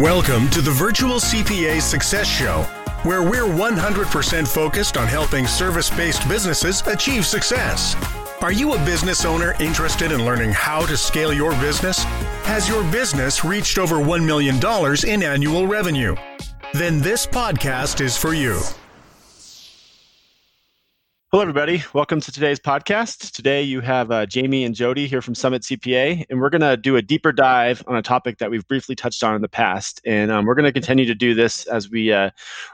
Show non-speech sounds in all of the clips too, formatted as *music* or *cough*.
Welcome to the Virtual CPA Success Show, where we're 100% focused on helping service based businesses achieve success. Are you a business owner interested in learning how to scale your business? Has your business reached over $1 million in annual revenue? Then this podcast is for you. Hello, everybody. Welcome to today's podcast. Today, you have uh, Jamie and Jody here from Summit CPA, and we're going to do a deeper dive on a topic that we've briefly touched on in the past. And um, we're going to continue to do this as we uh,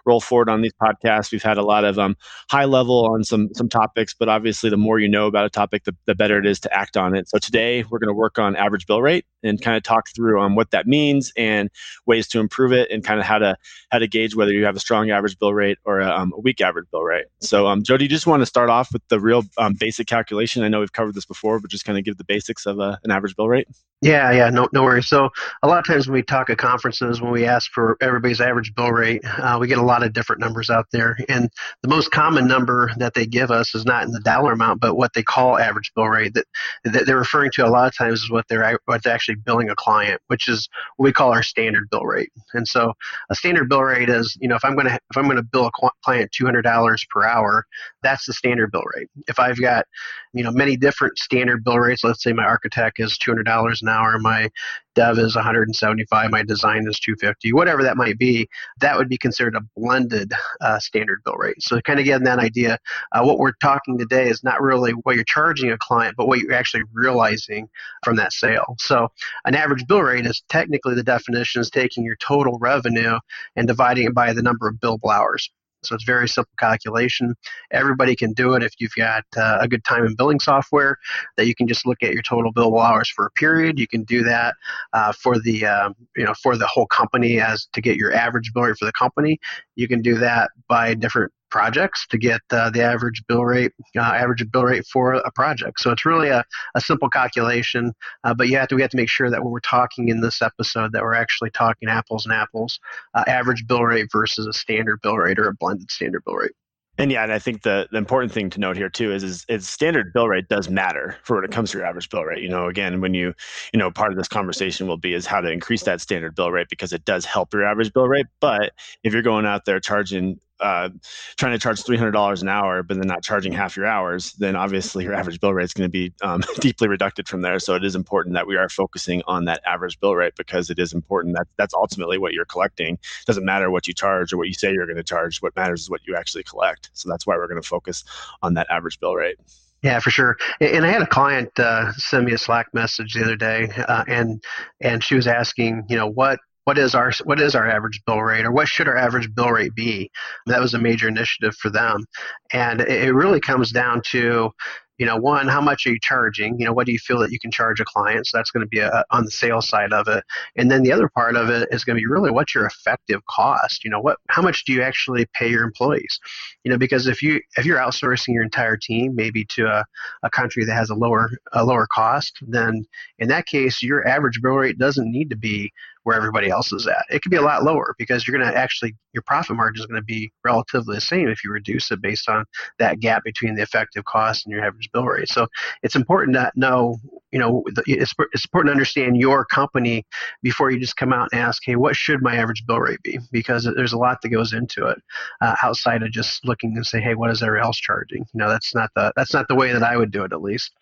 roll forward on these podcasts. We've had a lot of um, high level on some some topics, but obviously, the more you know about a topic, the, the better it is to act on it. So today, we're going to work on average bill rate and kind of talk through um, what that means and ways to improve it, and kind of how to how to gauge whether you have a strong average bill rate or a, um, a weak average bill rate. So, um, Jody, just want to start off with the real um, basic calculation? I know we've covered this before, but just kind of give the basics of uh, an average bill rate. Yeah, yeah, no, no worries. So a lot of times when we talk at conferences, when we ask for everybody's average bill rate, uh, we get a lot of different numbers out there. And the most common number that they give us is not in the dollar amount, but what they call average bill rate. That, that they're referring to a lot of times is what they're what they're actually billing a client, which is what we call our standard bill rate. And so a standard bill rate is, you know, if I'm going to if I'm going to bill a client two hundred dollars per hour, that's the standard bill rate. If I've got, you know, many different standard bill rates, let's say my architect is two hundred dollars an hour, my dev is 175, my design is 250, whatever that might be, that would be considered a blended uh, standard bill rate. So, kind of getting that idea, uh, what we're talking today is not really what you're charging a client, but what you're actually realizing from that sale. So, an average bill rate is technically the definition is taking your total revenue and dividing it by the number of billable hours. So it's very simple calculation. Everybody can do it if you've got uh, a good time and billing software that you can just look at your total billable hours for a period. You can do that uh, for the um, you know for the whole company as to get your average bill rate for the company. You can do that by different projects to get uh, the average bill rate uh, average bill rate for a project so it's really a, a simple calculation uh, but you have to we have to make sure that when we're talking in this episode that we're actually talking apples and apples uh, average bill rate versus a standard bill rate or a blended standard bill rate and yeah, and I think the, the important thing to note here too is, is is standard bill rate does matter for when it comes to your average bill rate. You know, again, when you you know part of this conversation will be is how to increase that standard bill rate because it does help your average bill rate. But if you're going out there charging uh, trying to charge $300 an hour, but then not charging half your hours, then obviously your average bill rate is going to be um, *laughs* deeply reduced from there. So it is important that we are focusing on that average bill rate because it is important that that's ultimately what you're collecting. It doesn't matter what you charge or what you say you're going to charge. What matters is what you actually collect. So that's why we're going to focus on that average bill rate. Yeah, for sure. And I had a client uh, send me a Slack message the other day, uh, and and she was asking, you know, what what is our what is our average bill rate or what should our average bill rate be? That was a major initiative for them. And it really comes down to you know one how much are you charging? You know what do you feel that you can charge a client? So that's going to be a, on the sales side of it. And then the other part of it is going to be really what's your effective cost? You know what how much do you actually pay your employees? You know because if you if you're outsourcing your entire team maybe to a, a country that has a lower a lower cost then in that case your average bill rate doesn't need to be where everybody else is at. It could be a lot lower because you're going to actually your profit margin is going to be relatively the same if you reduce it based on that gap between the effective cost and your average bill rate. So it's important to know, you know, it's, it's important to understand your company before you just come out and ask, hey, what should my average bill rate be? Because there's a lot that goes into it uh, outside of just looking and say, hey, what is everybody else charging? You know, that's not the that's not the way that I would do it at least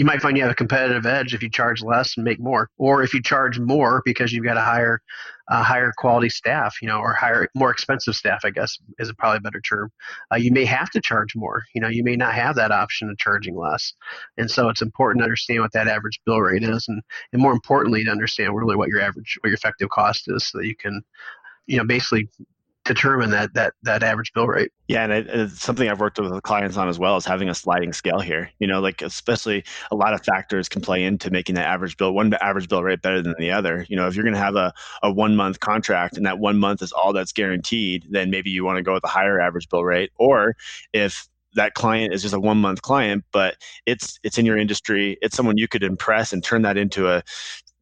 you might find you have a competitive edge if you charge less and make more, or if you charge more because you've got a higher, higher quality staff, you know, or higher, more expensive staff. I guess is a probably a better term. Uh, you may have to charge more. You know, you may not have that option of charging less, and so it's important to understand what that average bill rate is, and and more importantly, to understand really what your average, what your effective cost is, so that you can, you know, basically determine that that that average bill rate. Yeah, and it, it's something I've worked with clients on as well is having a sliding scale here. You know, like especially a lot of factors can play into making that average bill one average bill rate better than the other. You know, if you're going to have a, a one month contract and that one month is all that's guaranteed, then maybe you want to go with a higher average bill rate. Or if that client is just a one month client, but it's it's in your industry, it's someone you could impress and turn that into a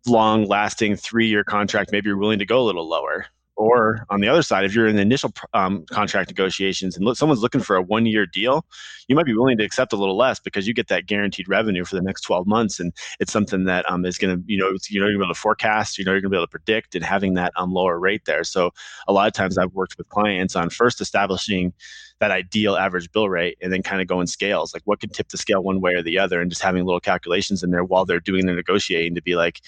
long lasting three year contract. Maybe you're willing to go a little lower Or on the other side, if you're in the initial um, contract negotiations and someone's looking for a one year deal, you might be willing to accept a little less because you get that guaranteed revenue for the next 12 months. And it's something that um, is going to, you know, you know, you're going to be able to forecast, you know, you're going to be able to predict and having that um, lower rate there. So a lot of times I've worked with clients on first establishing that ideal average bill rate and then kind of going scales like what could tip the scale one way or the other and just having little calculations in there while they're doing the negotiating to be like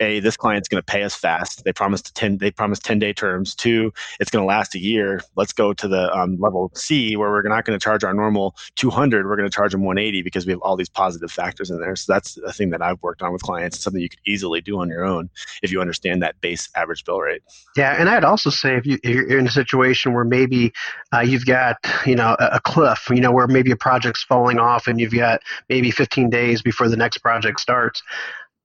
a this client's going to pay us fast. They promised 10 they promised 10 day terms. Two it's going to last a year. Let's go to the um, level c where we're not going to charge our normal 200 we're going to charge them 180 because we have all these positive factors in there. So that's a thing that i've worked on with clients. Something you could easily do on your own if you understand that base average bill rate. Yeah and i'd also say if you, you're in a situation where maybe uh, you've got you know a, a cliff you know where maybe a project's falling off and you've got maybe 15 days before the next project starts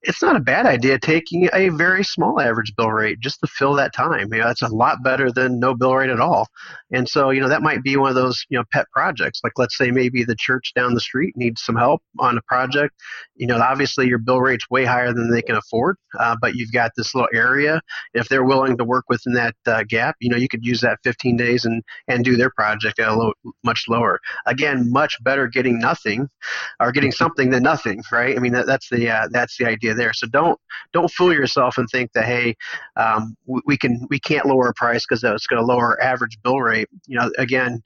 it's not a bad idea taking a very small average bill rate just to fill that time. You know, it's a lot better than no bill rate at all. And so, you know, that might be one of those, you know, pet projects. Like let's say maybe the church down the street needs some help on a project. You know, obviously your bill rate's way higher than they can afford, uh, but you've got this little area. If they're willing to work within that uh, gap, you know, you could use that 15 days and and do their project at a low, much lower. Again, much better getting nothing or getting something than nothing, right? I mean, that, that's the uh, that's the idea there. So don't don't fool yourself and think that hey, um, we, we, can we can't lower a price because it's going to lower average bill rate. You know, again,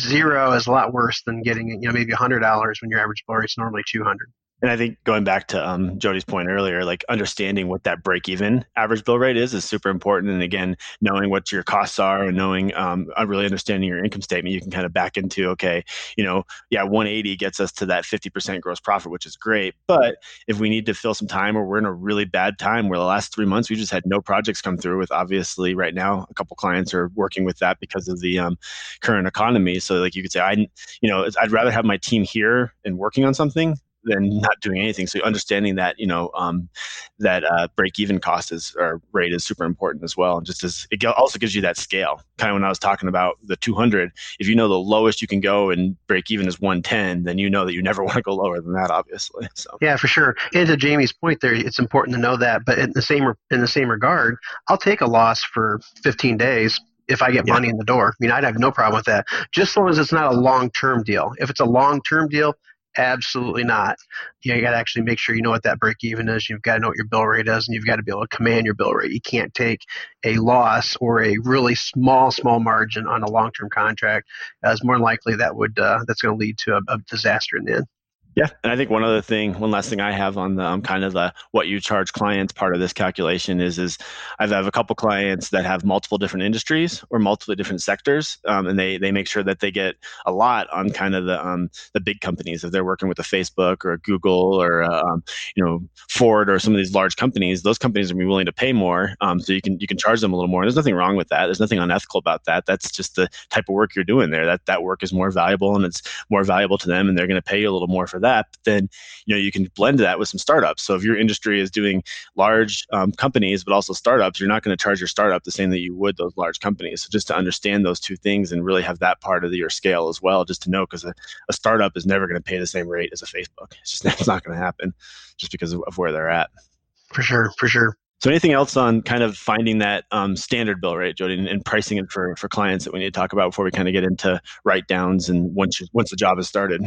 zero is a lot worse than getting you know maybe hundred dollars when your average bill rate is normally two hundred and I think going back to um, Jody's point earlier, like understanding what that break even average bill rate is is super important. And again, knowing what your costs are and knowing, um, uh, really understanding your income statement, you can kind of back into, okay, you know, yeah, 180 gets us to that 50% gross profit, which is great. But if we need to fill some time or we're in a really bad time where the last three months we just had no projects come through with obviously right now, a couple clients are working with that because of the um, current economy. So like you could say, I, you know, I'd rather have my team here and working on something than not doing anything. So understanding that you know um, that uh, break even cost is or rate is super important as well. And Just as it also gives you that scale. Kind of when I was talking about the 200, if you know the lowest you can go and break even is 110, then you know that you never *laughs* want to go lower than that, obviously. *laughs* So yeah, for sure. And to Jamie's point there, it's important to know that. But in the same in the same regard, I'll take a loss for 15 days if I get yeah. money in the door. I mean, I'd have no problem with that, just as long as it's not a long term deal. If it's a long term deal, Absolutely not. You, know, you got to actually make sure you know what that break even is. You've got to know what your bill rate is, and you've got to be able to command your bill rate. You can't take a loss or a really small, small margin on a long term contract, as more likely that would uh, that's going to lead to a, a disaster in the end. Yeah, and I think one other thing, one last thing I have on the um, kind of the what you charge clients part of this calculation is is I have a couple clients that have multiple different industries or multiple different sectors, um, and they they make sure that they get a lot on kind of the um, the big companies if they're working with a Facebook or a Google or a, um, you know Ford or some of these large companies. Those companies are be willing to pay more, um, so you can you can charge them a little more. There's nothing wrong with that. There's nothing unethical about that. That's just the type of work you're doing there. That that work is more valuable and it's more valuable to them, and they're going to pay you a little more for that, then you know you can blend that with some startups. So if your industry is doing large um, companies but also startups, you're not going to charge your startup the same that you would those large companies. So just to understand those two things and really have that part of the, your scale as well, just to know because a, a, startup is never going to pay the same rate as a Facebook. It's just *laughs* it's not going to happen just because of, of where they're at. For sure, for sure. So anything else on kind of finding that um, standard bill rate, Jody, and, and, pricing it for, for clients that we need to talk about before we kind of get into write downs and once you, once the job is started?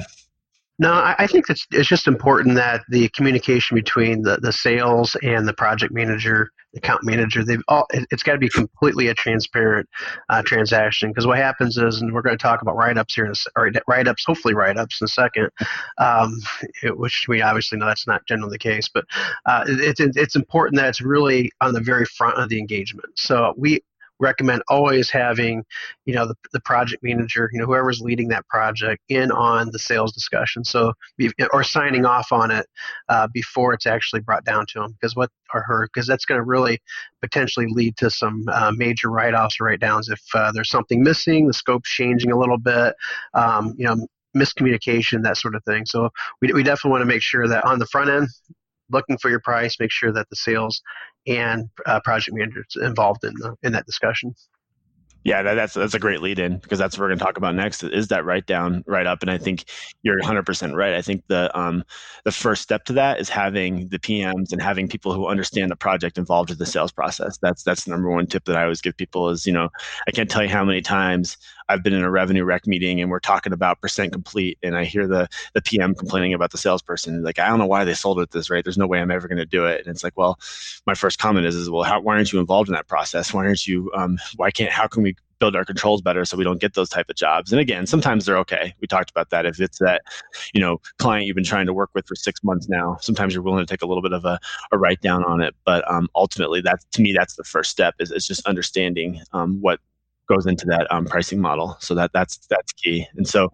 No, I, think it's it's just important that the communication between the, the sales and the project manager, the account manager, they've all it, has got to be completely a transparent uh, transaction. Because what happens is, and we're going to talk about write ups here, in a, or write ups, hopefully write ups in a second, um, it, which we obviously know that's not generally the case, but uh, it, it's it's important that it's really on the very front of the engagement. So we recommend always having, you know, the, the project manager, you know, whoever's leading that project in on the sales discussion. So, or signing off on it uh, before it's actually brought down to them, because what or her, because that's going to really potentially lead to some uh, major write-offs or write-downs if uh, there's something missing, the scope's changing a little bit, um, you know, miscommunication, that sort of thing. So we, we definitely want to make sure that on the front end, looking for your price, make sure that the sales and uh, project managers involved in the, in that discussion. Yeah, that, that's that's a great lead in because that's what we're going to talk about next. Is that write down, write up, and I think you're 100 percent right. I think the um the first step to that is having the PMs and having people who understand the project involved with the sales process. That's that's the number one tip that I always give people is you know I can't tell you how many times I've been in a revenue rec meeting and we're talking about percent complete, and I hear the the PM complaining about the salesperson. Like, I don't know why they sold it at this rate. There's no way I'm ever going to do it. And it's like, well, my first comment is, is well, how, why aren't you involved in that process? Why aren't you? Um, why can't? How can we build our controls better so we don't get those type of jobs. And again, sometimes they're okay. We talked about that. If it's that, you know, client you've been trying to work with for six months now, sometimes you're willing to take a little bit of a, a write down on it. But um, ultimately, that's to me, that's the first step is, is just understanding um, what goes into that um, pricing model. So that that's that's key. And so,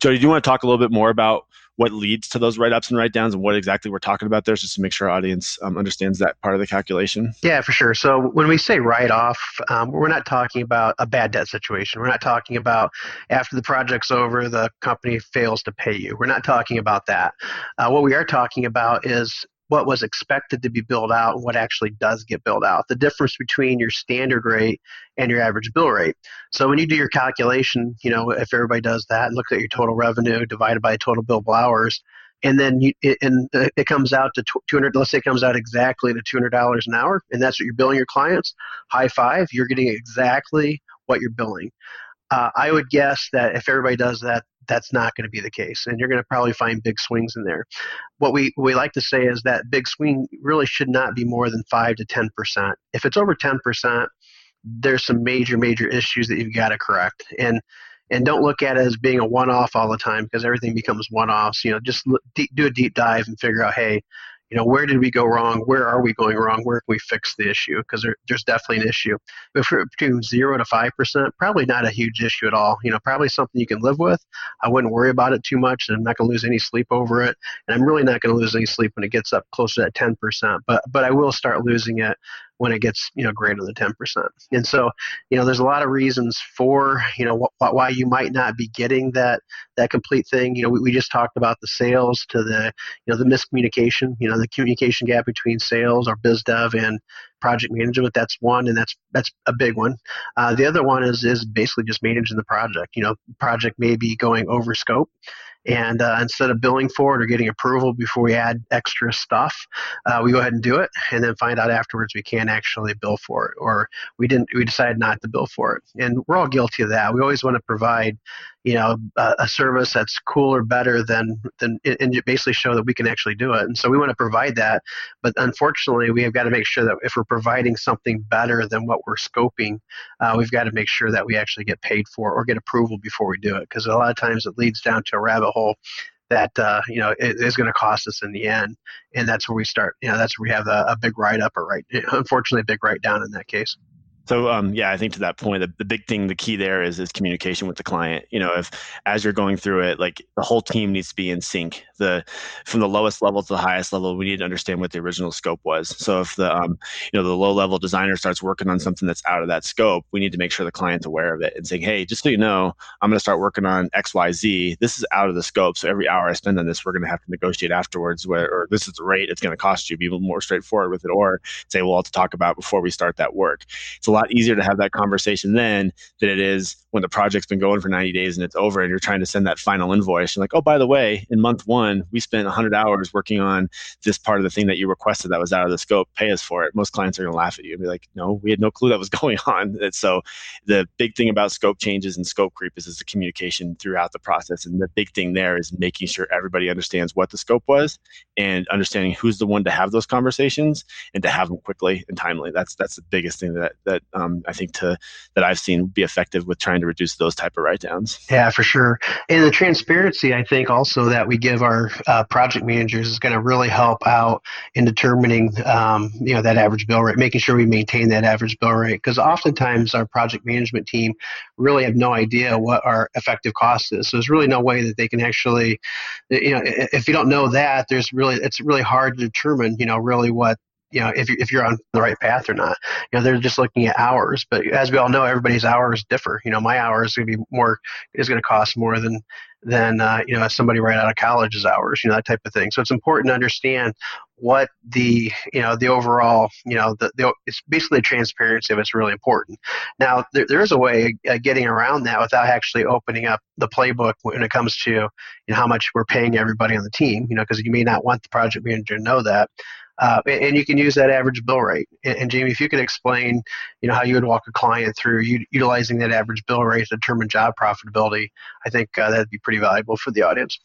Jody, do you want to talk a little bit more about what leads to those write ups and write downs and what exactly we're talking about there, just to make sure our audience um, understands that part of the calculation? Yeah, for sure. So when we say write off, um, we're not talking about a bad debt situation. We're not talking about after the project's over, the company fails to pay you. We're not talking about that. Uh, what we are talking about is what was expected to be billed out and what actually does get billed out. The difference between your standard rate and your average bill rate. So when you do your calculation, you know, if everybody does that look at your total revenue divided by total billable hours, and then you, it, and it comes out to 200 let's say it comes out exactly to $200 an hour and that's what you're billing your clients high five you're getting exactly what you're billing uh, i would guess that if everybody does that that's not going to be the case and you're going to probably find big swings in there. What we, we like to say is that big swing really should not be more than 5 to 10% if it's over 10% there's some major major issues that you've got to correct. And and don't look at it as being a one-off all the time because everything becomes one-offs you know just look, do a deep dive and figure out hey you know, where did we go wrong? Where are we going wrong? Where can we fix the issue? Because there, there's definitely an issue. If we're between zero to five percent, probably not a huge issue at all. You know, probably something you can live with. I wouldn't worry about it too much, and I'm not going to lose any sleep over it. And I'm really not going to lose any sleep when it gets up closer to that ten percent. But but I will start losing it when it gets you know greater than 10% and so you know there's a lot of reasons for you know wh- why you might not be getting that that complete thing. You know we, we just talked about the sales to the you know the miscommunication you know the communication gap between sales or biz dev and project management. That's one and that's that's a big one. Uh, the other one is is basically just managing the project. You know project may be going over scope and uh, instead of billing for it or getting approval before we add extra stuff, uh, we go ahead and do it, and then find out afterwards we can't actually bill for it, or we didn't. We decided not to bill for it, and we're all guilty of that. We always want to provide you know a, a, service that's cooler better than than and basically show that we can actually do it and so we want to provide that but unfortunately we have got to make sure that if we're providing something better than what we're scoping uh, we've got to make sure that we actually get paid for or get approval before we do it because a lot of times it leads down to a rabbit hole that uh, you know it is going to cost us in the end, and that's where we start. You know, that's where we have a, a big write up or right, unfortunately, a big write down in that case. So um, yeah, I think to that point, the, the big thing, the key there is is communication with the client. You know, if as you're going through it, like the whole team needs to be in sync. The from the lowest level to the highest level, we need to understand what the original scope was. So if the um, you know the low level designer starts working on something that's out of that scope, we need to make sure the client's aware of it and saying, hey, just so you know, I'm going to start working on X Y Z. This is out of the scope. So every hour I spend on this, we're going to have to negotiate afterwards. Where or this is the rate it's going to cost you. Be more straightforward with it, or say, well, I'll talk about before we start that work. It's lot easier to have that conversation then than it is when the project's been going for 90 days and it's over and you're trying to send that final invoice. You're like, oh, by the way, in month one, we spent 100 hours working on this part of the thing that you requested that was out of the scope. Pay us for it. Most clients are going to laugh at you and be like, no, we had no clue that was *laughs* going on. And so the big thing about scope changes and scope creep is, is the communication throughout the process. And the big thing there is making sure everybody understands what the scope was and understanding who's the one to have those conversations and to have them quickly and timely. That's that's the biggest thing that that that um, I think to that I've seen be effective with trying to reduce those type of write downs. Yeah, for sure. And the transparency, I think, also that we give our uh, project managers is going to really help out in determining, um, you know, that average bill rate, making sure we maintain that average bill rate. Because oftentimes our project management team really have no idea what our effective cost is. So there's really no way that they can actually, you know, if you don't know that, there's really it's really hard to determine, you know, really what you know if you if you're on the right path or not. You know, they're just looking at hours, but as we all know, everybody's hours differ. You know, my hours is going to be more is going to cost more than than uh, you know somebody right out of college's hours. You know, that type of thing. So it's important to understand what the you know the overall you know the, the it's basically transparency of it's really important. Now there, there is a way of getting around that without actually opening up the playbook when it comes to you know how much we're paying everybody on the team. You know, because you may not want the project manager to know that. Uh, and, you can use that average bill rate. And, and, Jamie, if you could explain, you know, how you would walk a client through u- utilizing that average bill rate to determine job profitability, I think uh, that'd be pretty valuable for the audience.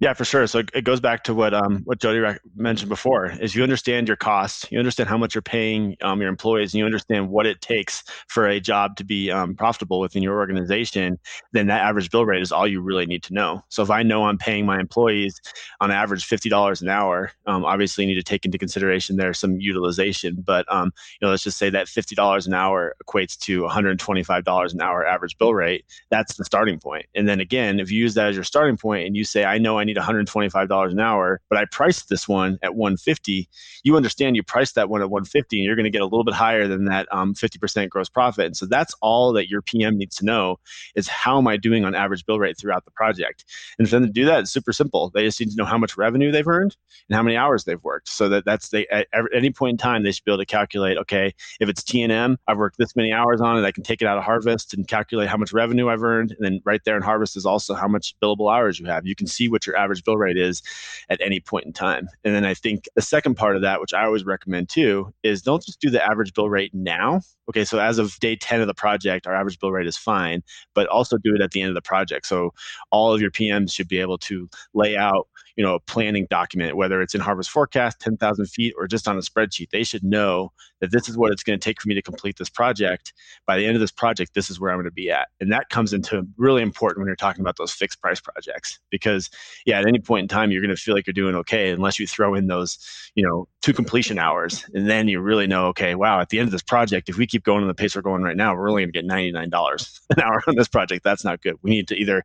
Yeah, for sure. So it goes back to what um, what Jody mentioned before: is you understand your costs, you understand how much you're paying um, your employees, and you understand what it takes for a job to be um, profitable within your organization. Then that average bill rate is all you really need to know. So if I know I'm paying my employees on average fifty dollars an hour, um, obviously you need to take into consideration there's some utilization. But um, you know, let's just say that fifty dollars an hour equates to one hundred twenty-five dollars an hour average bill rate. That's the starting point. And then again, if you use that as your starting point, and you say, I know I need $125 an hour, but I priced this one at 150. You understand you priced that one at 150 and you're going to get a little bit higher than that um, 50% gross profit. And so that's all that your PM needs to know is how am I doing on average bill rate throughout the project? And for them to do that, it's super simple. They just need to know how much revenue they've earned and how many hours they've worked. So that that's they at, any point in time they should be able to calculate. Okay, if it's T and M, I've worked this many hours on it. I can take it out of Harvest and calculate how much revenue I've earned. And then right there in Harvest is also how much billable hours you have. You can see what your average bill rate is at any point in time. And then I think the second part of that, which I always recommend too, is don't just do the average bill rate now. Okay, so as of day 10 of the project, our average bill rate is fine, but also do it at the end of the project. So all of your PMs should be able to lay out you know a planning document whether it's in Harvest Forecast 10000 feet or just on a spreadsheet they should know that this is what it's going to take for me to complete this project. By the end of this project this is where i'm going to be at. And that comes into really important when you're talking about those fixed price projects because yeah at any point in time you're going to feel like you're doing okay unless you throw in those you know two completion hours. And then you really know okay wow at the end of this project if we keep going on the pace we're going right now we're only going to get $99 an hour on this project. That's not good. We need to either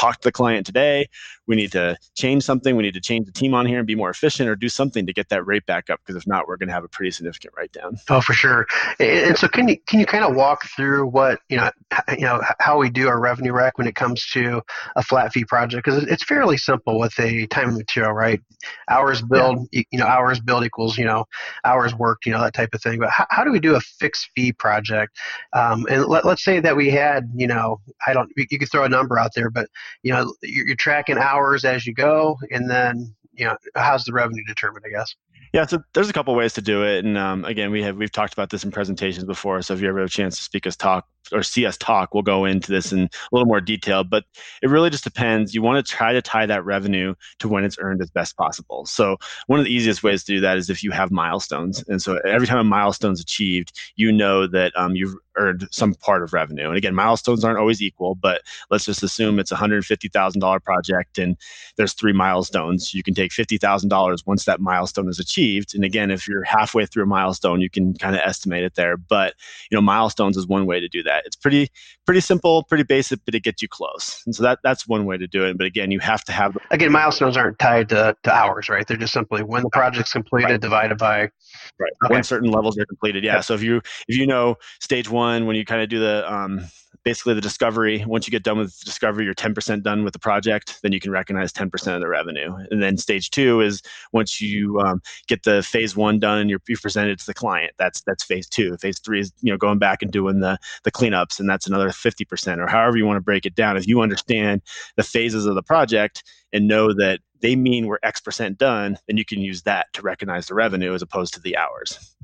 talk to the client today. We need to change something. We need to change the team on here and be more efficient or do something to get that rate back up. Because if not, we're going to have a pretty significant write down. Oh, for sure. And so can you can you kind of walk through what you know you know how we do our revenue rec when it comes to a flat fee project? Because it's fairly simple with a time and material, right? Hours billed, yeah. you know, hours billed equals you know hours worked, you know that type of thing. But how, how do we do a fixed fee project? Um, and let, let's say that we had you know I don't you could throw a number out there, but you know you're, you're tracking hours as you go, and then you know how's the revenue determined? I guess. Yeah, so there's a couple ways to do it, and um, again, we have we've talked about this in presentations before. So if you ever have a chance to speak us talk or see us talk, we'll go into this in a little more detail. But it really just depends. You want to try to tie that revenue to when it's earned as best possible. So one of the easiest ways to do that is if you have milestones, and so every time a milestone is achieved, you know that um, you've earned some part of revenue. And again, milestones aren't always equal, but let's just assume it's a $150,000 project and there's three milestones. You can take $50,000 once that milestone is achieved. And again, if you're halfway through a milestone, you can kind of estimate it there. But, you know, milestones is one way to do that. It's pretty, pretty simple, pretty basic, but it gets you close. And so that, that's one way to do it. But again, you have to have. Again, milestones aren't tied to, to hours, right? They're just simply when the project's completed right. divided by. Right. Okay. When certain levels are completed. Yeah. So if you, if you know stage one, one when you kind of do the um, basically the discovery. Once you get done with discovery, you're 10% done with the project. Then you can recognize 10% of the revenue. And then stage two is once you um, get the phase one done and you're, you've presented to the client. That's that's phase two. Phase three is you know going back and doing the the cleanups, and that's another 50% or however you want to break it down. If you understand the phases of the project and know that they mean we're X percent done, then you can use that to recognize the revenue as opposed to the hours.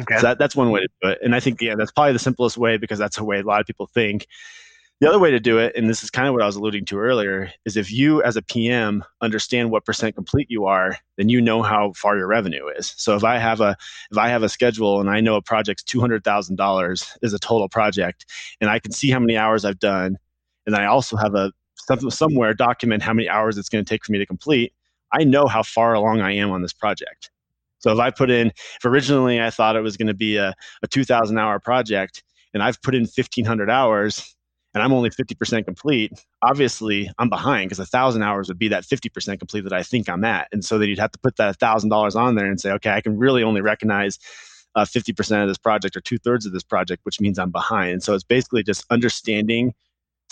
Okay. So that, that's one way to do it. And I think, yeah, that's probably the simplest way because that's the way a lot of people think. The other way to do it, and this is kind of what I was alluding to earlier, is if you as a PM understand what percent complete you are, then you know how far your revenue is. So if I have a if I have a schedule and I know a project's two hundred thousand dollars is a total project, and I can see how many hours I've done, and I also have a somewhere document how many hours it's going to take for me to complete, I know how far along I am on this project. So if I put in, if originally I thought it was going to be a, a 2,000 hour project and I've put in 1,500 hours and I'm only 50% complete, obviously I'm behind because a thousand hours would be that 50% complete that I think I'm at. And so then you'd have to put that thousand dollars on there and say, okay, I can really only recognize uh, 50% of this project or two thirds of this project, which means I'm behind. And so it's basically just understanding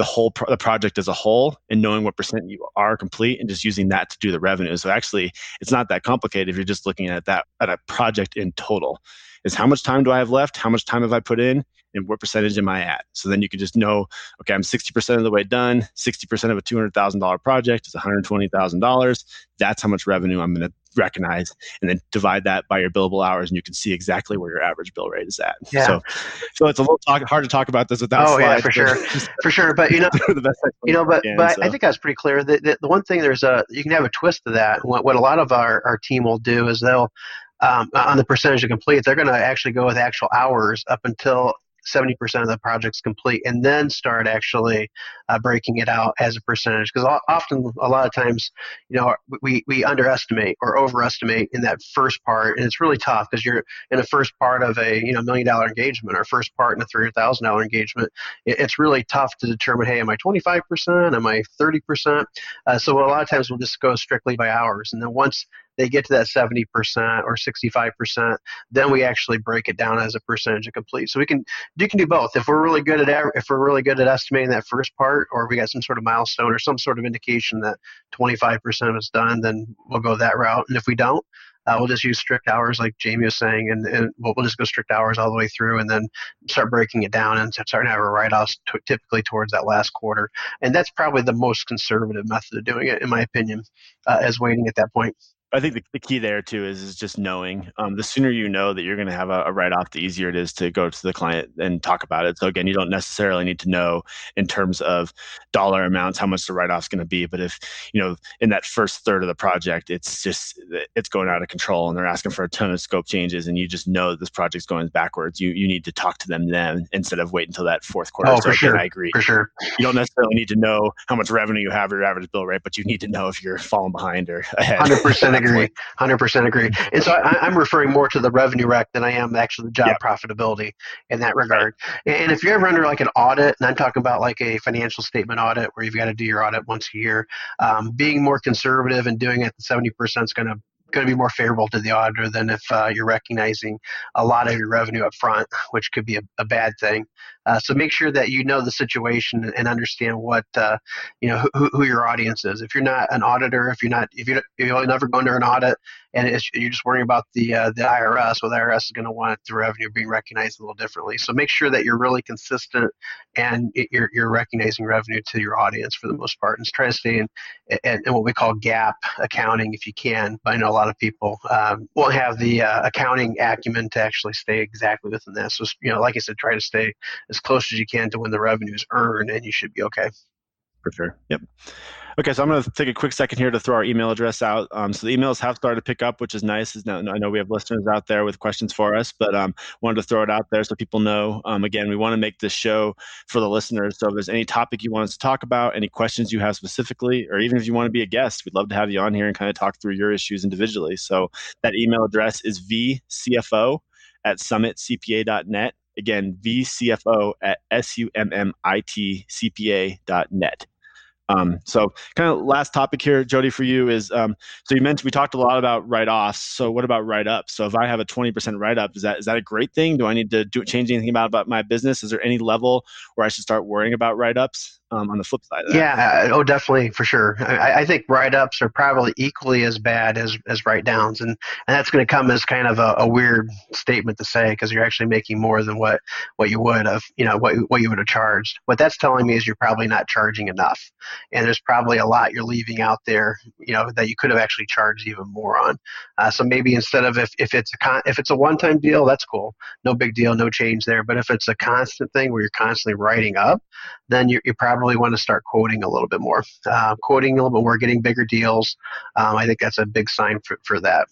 the whole pro- the project as a whole and knowing what percent you are complete and just using that to do the revenue. So actually, it's not that complicated if you're just looking at that at a project in total. Is how much time do I have left? How much time have I put in? And what percentage am I at? So then you can just know, okay, I'm 60% of the way done. 60% of a $200,000 project is $120,000. That's how much revenue I'm going to recognize, and then divide that by your billable hours, and you can see exactly where your average bill rate is at. Yeah. So, so it's a little talk, hard to talk about this without. Oh slides, yeah, for sure, *laughs* for sure. But you know, *laughs* the best you know, but can, but so. I think that's pretty clear. The, the, the one thing there's a you can have a twist to that. What, what a lot of our, our team will do is they'll um, on the percentage of complete, they're going to actually go with actual hours up until 70% of the project's complete and then start actually uh, breaking it out as a percentage. Because often a lot of times you know we, we underestimate or overestimate in that first part and it's really tough because you're in the first part of a you know million dollar engagement or first part in a $300000 engagement it, it's really tough to determine hey am i 25% am i 30% uh, so a lot of times we'll just go strictly by hours and then once they get to that 70% or 65%, then we actually break it down as a percentage of complete. So we can you can do both. If we're really good at if we're really good at estimating that first part, or we got some sort of milestone or some sort of indication that 25% is done, then we'll go that route. And if we don't, uh, we'll just use strict hours, like Jamie was saying, and, and we'll, we'll, just go strict hours all the way through, and then start breaking it down and start to have a write-offs t- typically towards that last quarter. And that's probably the most conservative method of doing it, in my opinion, uh, as waiting at that point. I think the, the, key there too is, is just knowing. Um, the sooner you know that you're going to have a, a write off, the easier it is to go to the client and talk about it. So again, you don't necessarily need to know in terms of dollar amounts how much the write off is going to be. But if you know in that first third of the project, it's just it's going out of control and they're asking for a ton of scope changes, and you just know that this project's going backwards. You you need to talk to them then instead of wait until that fourth quarter. Oh, so for again, sure. I agree. For sure. You don't necessarily need to know how much revenue you have or your average bill rate, but you need to know if you're falling behind or ahead. Hundred percent *laughs* agree. Hundred percent agree. And so I, am referring more to the revenue rec than I am actually the job yep. profitability in that regard. And if you're ever under like an audit, and I'm talking about like a financial statement audit where you've got to do your audit once a year, um, being more conservative and doing it the 70% is going to going to be more favorable to the auditor than if uh, you're recognizing a lot of your revenue up front, which could be a, a bad thing. Uh, so make sure that you know the situation and understand what uh, you know who, who, your audience is. If you're not an auditor, if you're not if you you'll never go under an audit, and you're just worrying about the uh, the IRS, well, the IRS is going to want the revenue being recognized a little differently. So make sure that you're really consistent and you're you're recognizing revenue to your audience for the most part, and try to stay in, in, in what we call GAAP accounting if you can. But I know a lot of people um, won't have the uh, accounting acumen to actually stay exactly within that. So you know, like I said, try to stay as close as you can to when the revenue is earned, and you should be okay. For sure. Yep. Okay, so I'm going to take a quick second here to throw our email address out. Um, so the emails have started to pick up, which is nice. Is now, I know we have listeners out there with questions for us, but um, wanted to throw it out there so people know. Um, again, we want to make this show for the listeners. So if there's any topic you want us to talk about, any questions you have specifically, or even if you want to be a guest, we'd love to have you on here and kind of talk through your issues individually. So that email address is vcfo at summitcpa.net. Again, vcfo at s-u-m-m-i-t-c-p-a.net. Um, so, kind of last topic here, Jody, for you is um, so you mentioned we talked a lot about write offs. So, what about write ups? So, if I have a twenty percent write up, is that is that a great thing? Do I need to do change anything about about my business? Is there any level where I should start worrying about write ups? Um, on the flip side. Yeah, uh, oh, definitely for sure. I, I think write ups are probably equally as bad as, as write downs, and, and that's going to come as kind of a, a weird statement to say because you're actually making more than what, what you would have, you know, what, what you would have charged. What that's telling me is you're probably not charging enough, and there's probably a lot you're leaving out there, you know, that you could have actually charged even more on. Uh, so maybe instead of if, if it's a con- if it's a one time deal, that's cool, no big deal, no change there. But if it's a constant thing where you're constantly writing up, then you're, you're probably probably want to start quoting a little bit more. Uh, quoting a little bit more, getting bigger deals. Um, I think that's a big sign for, for that.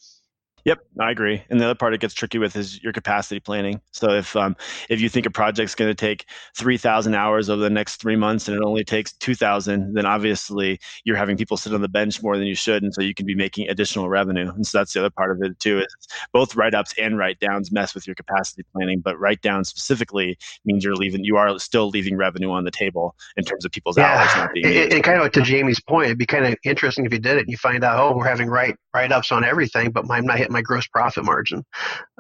Yep, I agree. And the other part it gets tricky with is your capacity planning. So if um, if you think a project's going to take three thousand hours over the next three months and it only takes two thousand, then obviously you're having people sit on the bench more than you should, and so you can be making additional revenue. And so that's the other part of it too. Is both write ups and write downs mess with your capacity planning, but write down specifically means you're leaving you are still leaving revenue on the table in terms of people's yeah. hours not being. And, and kind of to Jamie's point, it'd be kind of interesting if you did it and you find out, oh, we're having write write ups on everything, but I'm not hitting my gross profit margin.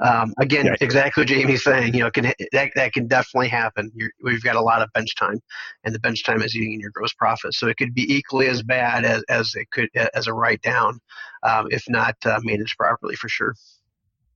Um, again, yeah. exactly what Jamie's saying. You know, can that that can definitely happen. You're, we've got a lot of bench time, and the bench time is eating in your gross profit. So it could be equally as bad as, as it could as a write down, um, if not uh, managed properly for sure.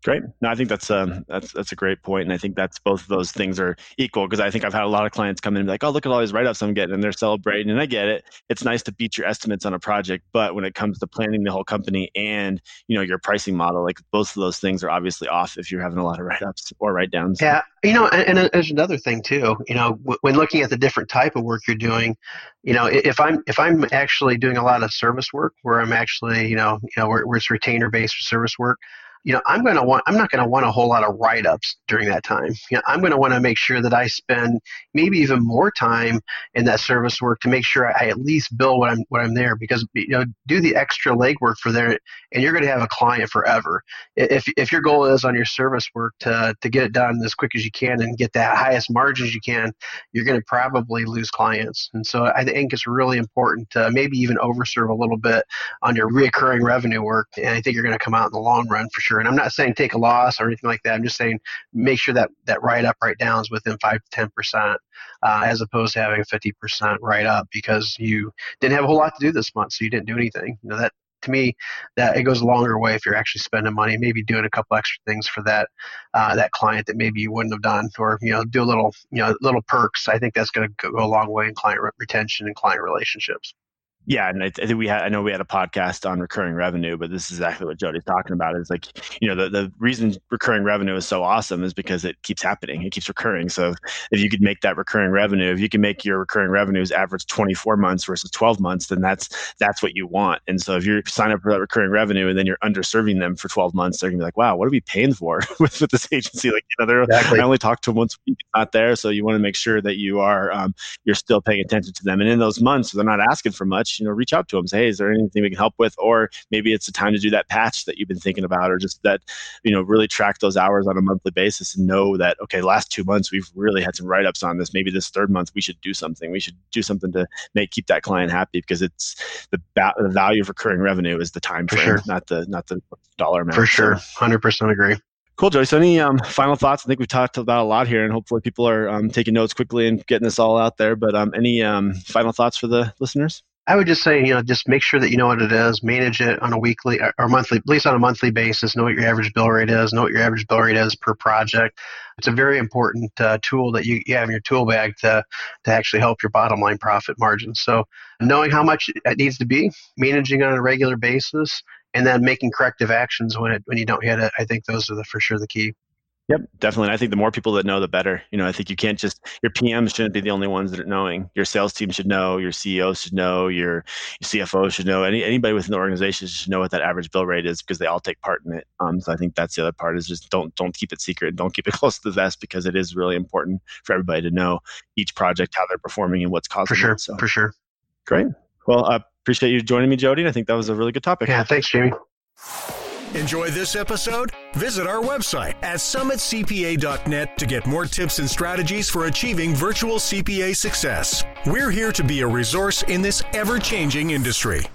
Great. No, I think that's um that's that's a great point, and I think that's both of those things are equal because I think I've had a lot of clients come in and be like, oh, look at all these write-ups I'm getting, and they're celebrating, and I get it. It's nice to beat your estimates on a project, but when it comes to planning the whole company and you know your pricing model, like both of those things are obviously off if you're having a lot of write-ups or write-downs. Yeah, you know, and, and there's another thing too. You know, w- when looking at the different type of work you're doing, you know, if I'm if I'm actually doing a lot of service work where I'm actually, you know, you know, where, where it's retainer-based service work you know, I'm going to want, I'm not going to want a whole lot of write ups during that time. You know, I'm going to want to make sure that I spend maybe even more time in that service work to make sure I at least bill what I'm, what I'm there because, you know, do the extra legwork for there and you're going to have a client forever. If, if your goal is on your service work to, to get it done as quick as you can and get the highest margins you can, you're going to probably lose clients. And so I think it's really important to maybe even overserve a little bit on your reoccurring revenue work. And I think you're going to come out in the long run for sure And I'm not saying take a loss or anything like that. I'm just saying make sure that that write up, write down is within five to ten percent, uh, as opposed to having fifty percent write up because you didn't have a whole lot to do this month, so you didn't do anything. You know that to me that it goes a longer way if you're actually spending money maybe doing a couple extra things for that uh, that client that maybe you wouldn't have done or you know do a little you know little perks i think that's going to go a long way in client retention and client relationships yeah, and I, I, think we had I know we had a podcast on recurring revenue, but this is exactly what Jody's talking about. Is like you know the the reason recurring revenue is so awesome is because it keeps happening, it keeps recurring. So if you could make that recurring revenue, if you can make your recurring revenues average 24 months versus 12 months, then that's that's what you want. And so if you sign up for that recurring revenue and then you're underserving them for 12 months, they're gonna be like, wow, what are we paying for *laughs* with, with this agency? Like you know, they're exactly. I only talk to them once a week, not there. So you want to make sure that you are um, you're still paying attention to them, and in those months, they're not asking for much you know, reach out to them, say, hey, is there anything we can help with? Or maybe it's the time to do that patch that you've been thinking about, or just that, you know, really track those hours on a monthly basis and know that, okay, last two months we've really had some write ups on this. Maybe this third month we should do something. We should do something to make keep that client happy because it's the, ba- the value of recurring revenue is the time frame, sure. not the not the dollar amount. For sure, hundred percent agree. Cool, Joyce. Any um, final thoughts? I think we've talked about a lot here, and hopefully people are um, taking notes quickly and getting this all out there. But um, any um, final thoughts for the listeners? I would just say, you know, just make sure that you know what it is, manage it on a weekly or monthly, at least on a monthly basis. Know what your average bill rate is. Know what your average bill rate is per project. It's a very important uh, tool that you, you have in your tool bag to to actually help your bottom line profit margin. So, knowing how much it needs to be, managing on a regular basis, and then making corrective actions when it when you don't hit it. I think those are the for sure the key. Yep, definitely. I think the more people that know, the better. You know, I think you can't just your PMs shouldn't be the only ones that are knowing. Your sales team should know. Your CEO should know. Your, your CFO should know. Any anybody within the organization should know what that average bill rate is because they all take part in it. Um, so I think that's the other part is just don't don't keep it secret. Don't keep it *laughs* close to the vest because it is really important for everybody to know each project how they're performing and what's causing for sure. it. So for sure. Great. Well, I appreciate you joining me, Jody. I think that was a really good topic. Yeah. Thanks, Jamie. Enjoy this episode? Visit our website at summitcpa.net to get more tips and strategies for achieving virtual CPA success. We're here to be a resource in this ever changing industry.